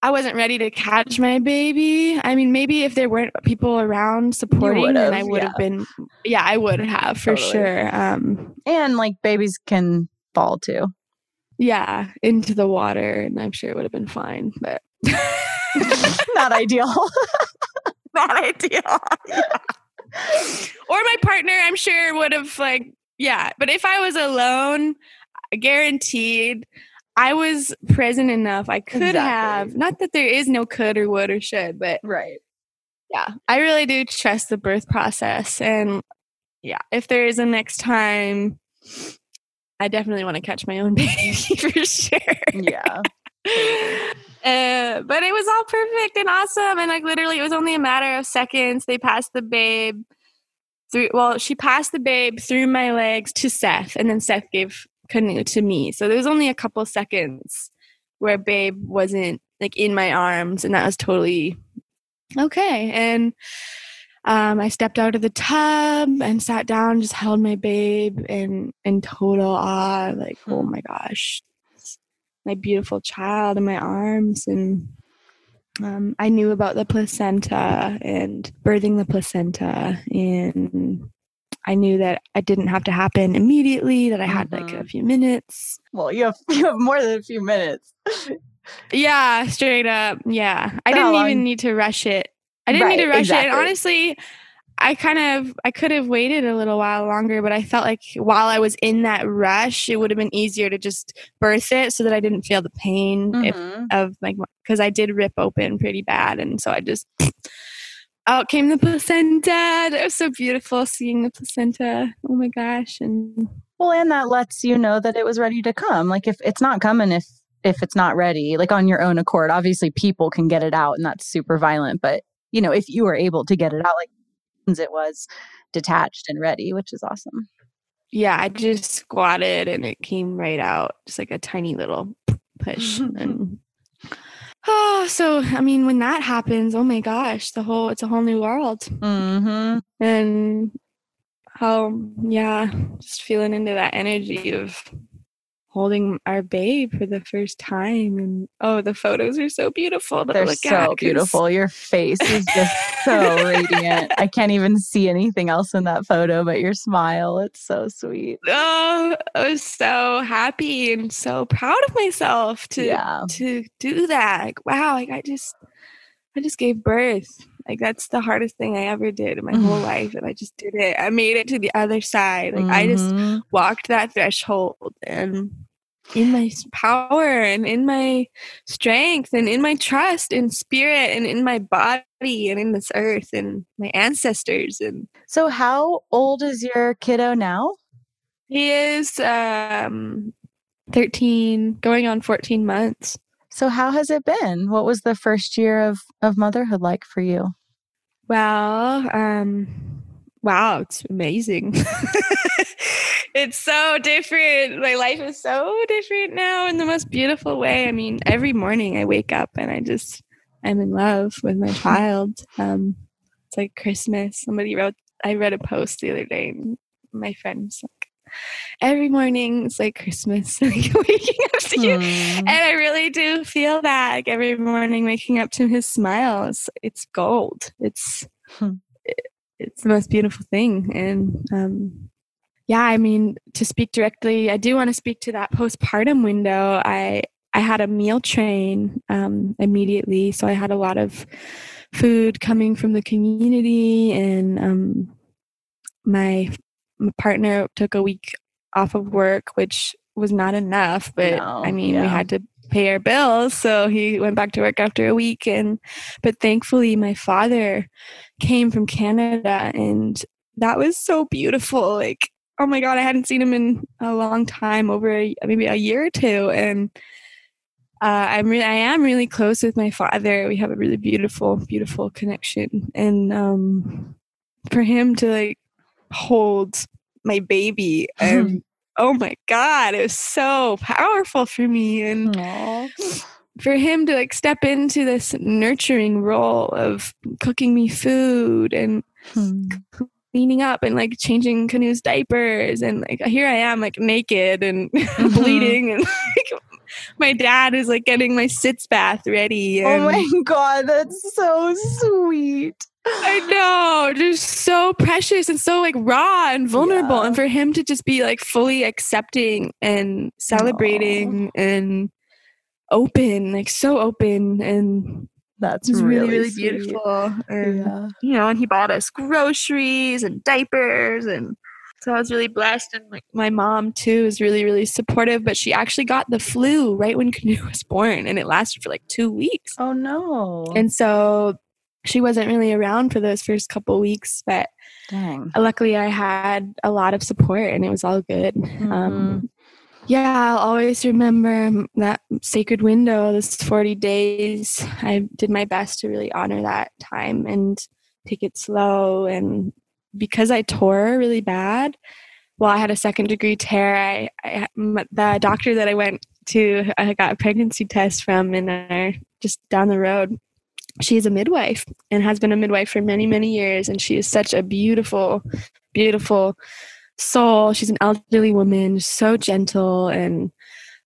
I wasn't ready to catch my baby. I mean, maybe if there weren't people around supporting, then I would have been. Yeah, I would have for Totally. sure. Um, and like babies can fall too yeah, into the water, and I'm sure it would have been fine. But Not ideal. Not ideal. Yeah. Or my partner, I'm sure would have like, yeah. But if I was alone, guaranteed I was present enough. I could exactly. have, not that there is no could or would or should, but right. Yeah, I really do trust the birth process. And yeah, if there is a next time, I definitely want to catch my own baby for sure. Yeah. Uh, but it was all perfect and awesome. And like literally, it was only a matter of seconds. They passed the babe through, well, she passed the babe through my legs to Seth, and then Seth gave Kanu to me. So there was only a couple seconds where babe wasn't like in my arms, and that was totally okay. And um, I stepped out of the tub and sat down, just held my babe in in total awe, like, oh my gosh, my beautiful child in my arms. And um, I knew about the placenta and birthing the placenta, and I knew that it didn't have to happen immediately. That I had mm-hmm. like a mm-hmm. few minutes. Well, you have you have more than a few minutes. yeah, straight up. Yeah, I didn't long? even need to rush it. I didn't right, need to rush exactly. it. And honestly, I kind of I could have waited a little while longer, but I felt like while I was in that rush, it would have been easier to just birth it so that I didn't feel the pain mm-hmm. if, of like because I did rip open pretty bad, and so I just out came the placenta. It was so beautiful seeing the placenta. Oh my gosh! And well, and that lets you know that it was ready to come. Like if it's not coming, if if it's not ready, like on your own accord, obviously people can get it out, and that's super violent, but you know, if you were able to get it out, like it was detached and ready, which is awesome. Yeah, I just squatted and it came right out, just like a tiny little push. and oh, so I mean, when that happens, oh my gosh, the whole it's a whole new world. Mm-hmm. And how, yeah, just feeling into that energy of holding our babe for the first time and oh the photos are so beautiful they're so beautiful your face is just so radiant i can't even see anything else in that photo but your smile it's so sweet oh i was so happy and so proud of myself to yeah. to do that like wow like i just i just gave birth like that's the hardest thing I ever did in my whole life. And I just did it. I made it to the other side. Like mm-hmm. I just mm-hmm. walked that threshold and in my power and in my strength and in my trust in spirit and in my body and in this earth and my ancestors and so how old is your kiddo now? He is um 13 going on 14 months. So how has it been? What was the first year of of motherhood like for you? Well um wow it's amazing it's so different. My life is so different now in the most beautiful way. I mean, every morning I wake up and I just I'm in love with my child. Um, it's like Christmas. Somebody wrote I read a post the other day and my friend was like, every morning it's like Christmas, like waking up to you. And I really do feel that like every morning waking up to his smile. It's, it's gold. It's hmm. It, it's the most beautiful thing. And um, yeah, I mean, to speak directly, I do want to speak to that postpartum window. I I had a meal train um, immediately, so I had a lot of food coming from the community, and um, my, my partner took a week off of work, which was not enough. But no, I mean, yeah. we had to pay our bills, so he went back to work after a week. And but thankfully, my father came from Canada, and that was so beautiful. Like oh my god, I hadn't seen him in a long time, over a, maybe a year or two, and uh, I'm really, I am really close with my father. We have a really beautiful, beautiful connection, and um, for him to like hold my baby, and oh my god, it was so powerful for me, and. Aww. For him to like step into this nurturing role of cooking me food and hmm cleaning up and like changing Canoe's diapers and like here I am like naked and mm-hmm. bleeding and like, my dad is like getting my sitz bath ready. oh my god, that's so sweet. I know, just so precious and so like raw and vulnerable. Yeah. And for him to just be like fully accepting and celebrating Aww. and open, like so open and That's It was really, really, sweet. beautiful. And, Yeah. you know, and he bought us groceries and diapers and so I was really blessed and like my mom too is really, really supportive, but she actually got the flu right when Canoe was born and it lasted for like two weeks. Oh no. And so she wasn't really around for those first couple weeks, but dang. luckily I had a lot of support and it was all good. Mm-hmm. Um, yeah, I'll always remember that sacred window, this 40 days. I did my best to really honor that time and take it slow. And because I tore really bad, well, I had a second degree tear. I, I the doctor that I went to, I got a pregnancy test from, and uh, just down the road, she is a midwife and has been a midwife for many, many years. And she is such a beautiful, beautiful soul. She's an elderly woman, so gentle, and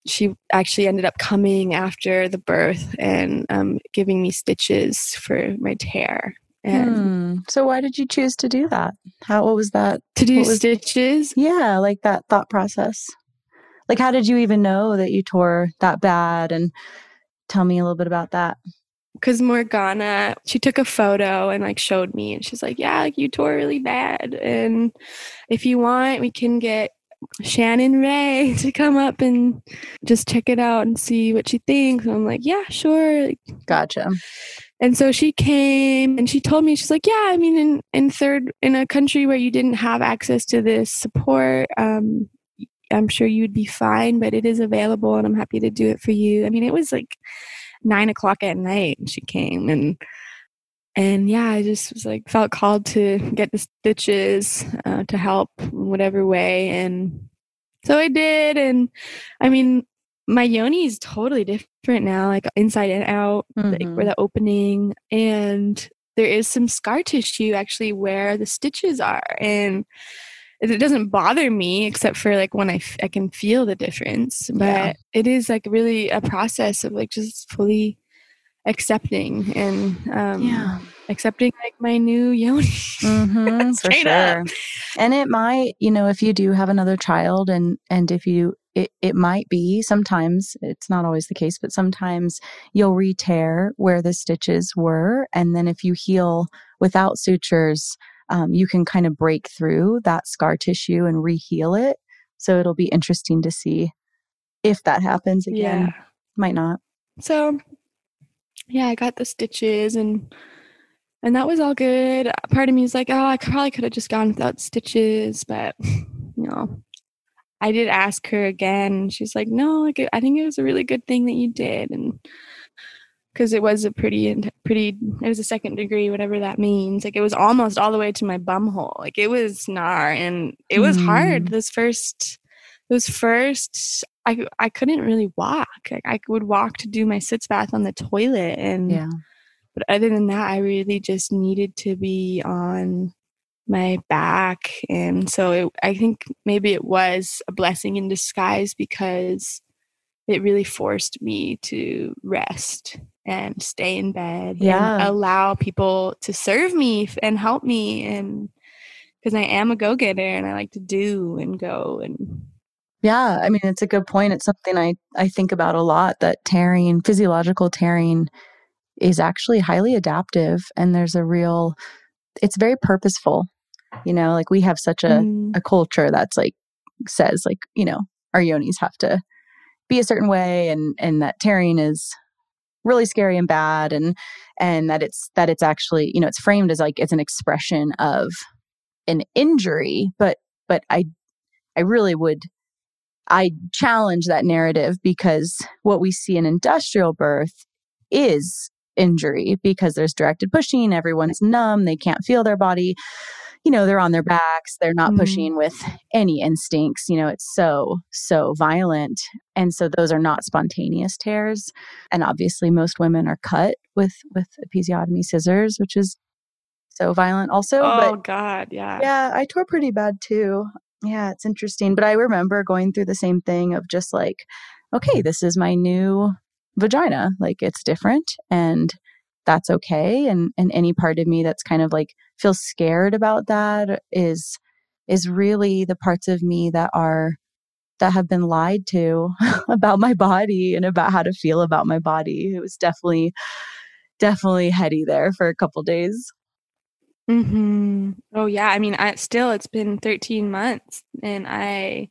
she actually ended up coming after the birth and um, giving me stitches for my tear. And Hmm. So why did you choose to do that? How what was that? to do was- stitches, Yeah, like that thought process. Like how did you even know that you tore that bad and tell me a little bit about that. Because Morgana, she took a photo and like showed me, and she's like, "Yeah, like you tore really bad, and if you want, we can get Shannon Ray to come up and just check it out and see what she thinks." And I'm like, "Yeah, sure." Gotcha. And so she came and she told me, she's like, Yeah, I mean, in, in third, in a country where you didn't have access to this support, um, I'm sure you'd be fine, but it is available and I'm happy to do it for you. I mean, it was like nine o'clock at night and she came and, and yeah, I just was like, felt called to get the stitches uh, to help in whatever way. And so I did. And I mean, my yoni is totally different now, like inside and out, like Mhm. where the opening and there is some scar tissue actually where the stitches are and it doesn't bother me except for like when I, f- I can feel the difference but Yeah. it is like really a process of like just fully accepting and um accepting like my new yoni Mm-hmm, for sure. up. And it might, you know, if you do have another child and and if you it, it might be sometimes it's not always the case, but sometimes you'll re-tear where the stitches were. And then if you heal without sutures, um, you can kind of break through that scar tissue and re-heal it. So it'll be interesting to see if that happens again. yeah Might not. so yeah i got the stitches and and that was all good part of me is like oh i probably could have just gone without stitches but you know i did ask her again she's like no like i think it was a really good thing that you did and because it was a pretty pretty it was a second degree whatever that means. Like it was almost all the way to my bum hole. Like it was gnar and it was hard. Mm. those first those first I, I couldn't really walk. Like i would walk to do my sitz bath on the toilet and Yeah. but other than that i really just needed to be on my back. And so it, i think maybe it was a blessing in disguise because it really forced me to rest and stay in bed Yeah. and allow people to serve me and help me and because i am a go-getter and i like to do and go and Yeah, I mean it's a good point. It's something I I think about a lot that tearing, physiological tearing is actually highly adaptive and there's a real it's very purposeful. You know, like we have such a Mm, a culture that's like says like, you know, our yonis have to be a certain way and and that tearing is really scary and bad and and that it's that it's actually, you know, it's framed as like it's an expression of an injury, but but I I really would I challenge that narrative because what we see in industrial birth is injury because there's directed pushing, everyone's numb, they can't feel their body. You know, they're on their backs, they're not Mm. pushing with any instincts. You know, it's so, so violent. And so those are not spontaneous tears. And obviously most women are cut with with episiotomy scissors, which is so violent also. oh but god yeah yeah, I tore pretty bad too. Yeah, it's interesting. But I remember going through the same thing of just like, okay, this is my new vagina. Like it's different and that's okay. And and any part of me that's kind of like feels scared about that is is really the parts of me that are that have been lied to about my body and about how to feel about my body. It was definitely definitely heady there for a couple days. mm-hmm. Oh yeah, I mean, I still it's been 13 months, and I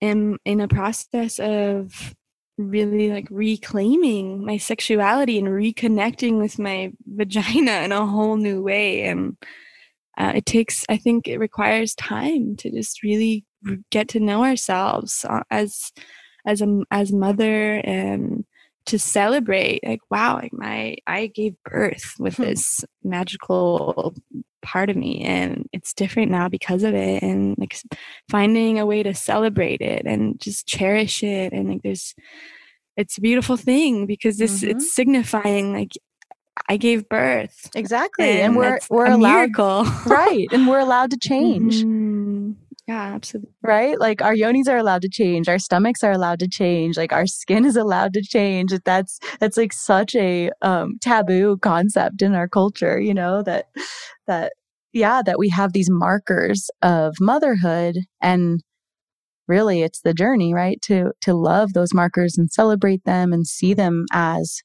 am in a process of really like reclaiming my sexuality and reconnecting with my vagina in a whole new way. And uh, it takes i think it requires time to just really get to know ourselves uh, as as a as mother and to celebrate like wow like my i gave birth with hmm. this magical part of me and it's different now because of it and like finding a way to celebrate it and just cherish it and like there's it's a beautiful thing because this mm-hmm. it's signifying like I gave birth. Exactly. And, and we're we're allowed miracle. right. And we're allowed to change. Mm-hmm. Yeah, absolutely. Right? Like our yonis are allowed to change, our stomachs are allowed to change, like our skin is allowed to change. That's that's like such a um, taboo concept in our culture, you know, that that yeah, that we have these markers of motherhood and really it's the journey, right? To to love those markers and celebrate them and see them as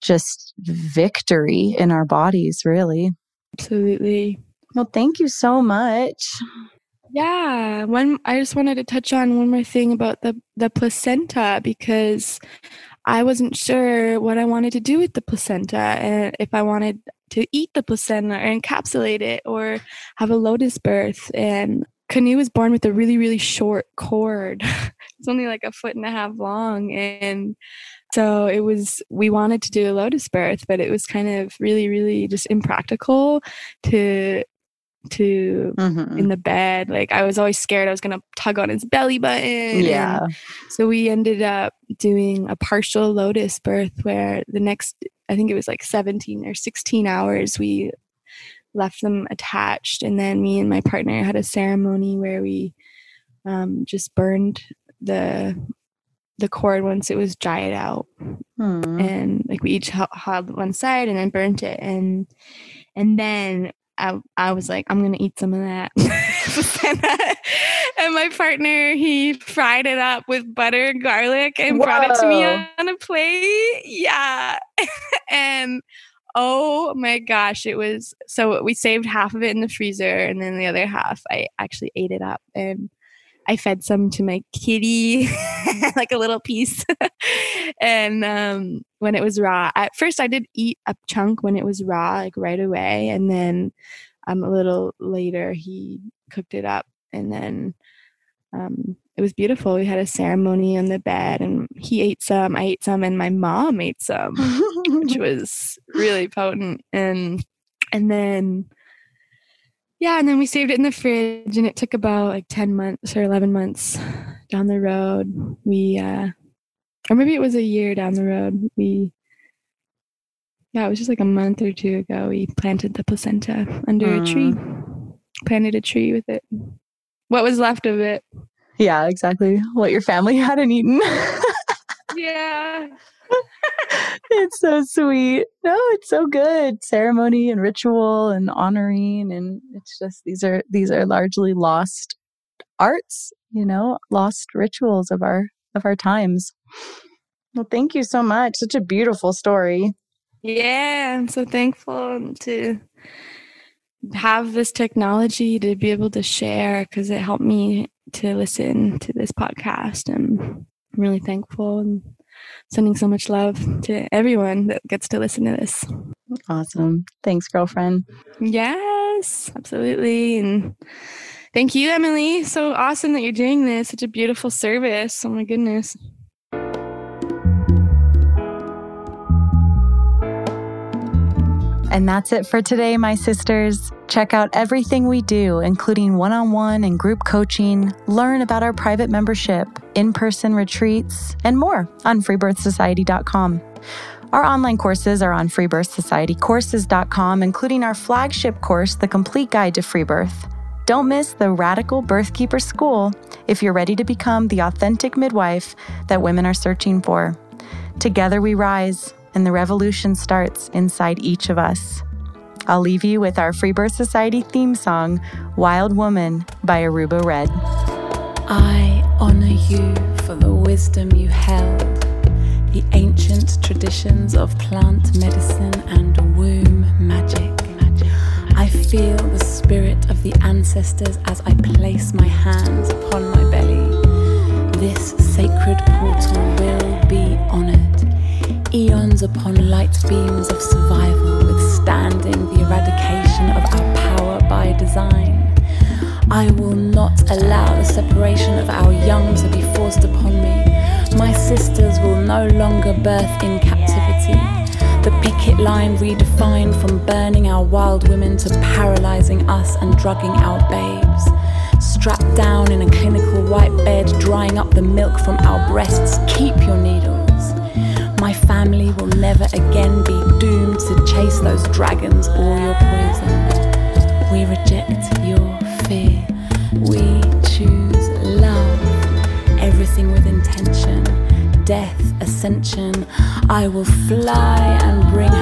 just victory in our bodies, really. Absolutely. Well, thank you so much. Yeah, one I just wanted to touch on one more thing about the the placenta because I wasn't sure what I wanted to do with the placenta and if I wanted to eat the placenta or encapsulate it or have a lotus birth and Canoe was born with a really really short cord. it's only like a foot and a half long and so it was we wanted to do a lotus birth but it was kind of really really just impractical to to mm-hmm. in the bed. Like I was always scared I was gonna tug on his belly button. Yeah. And so we ended up doing a partial lotus birth where the next I think it was like 17 or 16 hours we left them attached and then me and my partner had a ceremony where we um, just burned the the cord once it was dried out hmm. and like we each held one side and then burnt it and and then I, I was like, I'm gonna eat some of that. and my partner, he fried it up with butter and garlic and Whoa. brought it to me on a plate. Yeah. and oh my gosh, it was so we saved half of it in the freezer and then the other half I actually ate it up and I fed some to my kitty, like a little piece. and um, when it was raw, at first I did eat a chunk when it was raw, like right away. And then um, a little later, he cooked it up. And then um, it was beautiful. We had a ceremony on the bed, and he ate some, I ate some, and my mom ate some, which was really potent. And and then yeah, and then we saved it in the fridge and it took about like 10 months or 11 months down the road. We, uh, or maybe it was a year down the road. We, yeah, it was just like a month or two ago. We planted the placenta under a tree, planted a tree with it. What was left of it. Yeah, exactly. What your family hadn't eaten. yeah it's so sweet. No, it's so good. Ceremony and ritual and honoring and it's just these are these are largely lost arts, you know, lost rituals of our of our times. Well, thank you so much. Such a beautiful story. Yeah, I'm so thankful to have this technology to be able to share because it helped me to listen to this podcast and I'm really thankful and sending so much love to everyone that gets to listen to this. Awesome. Thanks, girlfriend. Yes, absolutely. And thank you, Emilee. So awesome that you're doing this. Such a beautiful service. Oh my goodness. And that's it for today, my sisters. Check out everything we do, including one on one and group coaching, learn about our private membership, in person retreats, and more on freebirthsociety.com. Our online courses are on freebirthsocietycourses.com, including our flagship course, The Complete Guide to Free Birth. Don't miss the Radical Birthkeeper School if you're ready to become the authentic midwife that women are searching for. Together we rise and the revolution starts inside each of us. I'll leave you with our Free Birth Society theme song, Wild Woman by Aruba Red. I honor you for the wisdom you held, the ancient traditions of plant medicine and womb magic. I feel the spirit of the ancestors as I place my hands upon my belly. This sacred portal. Eons upon light beams of survival, withstanding the eradication of our power by design. I will not allow the separation of our young to be forced upon me. My sisters will no longer birth in captivity. The picket line redefined from burning our wild women to paralyzing us and drugging our babes. Strapped down in a clinical white bed, drying up the milk from our breasts. Dragons or your poison. We reject your fear. We choose love. Everything with intention. Death, ascension. I will fly and bring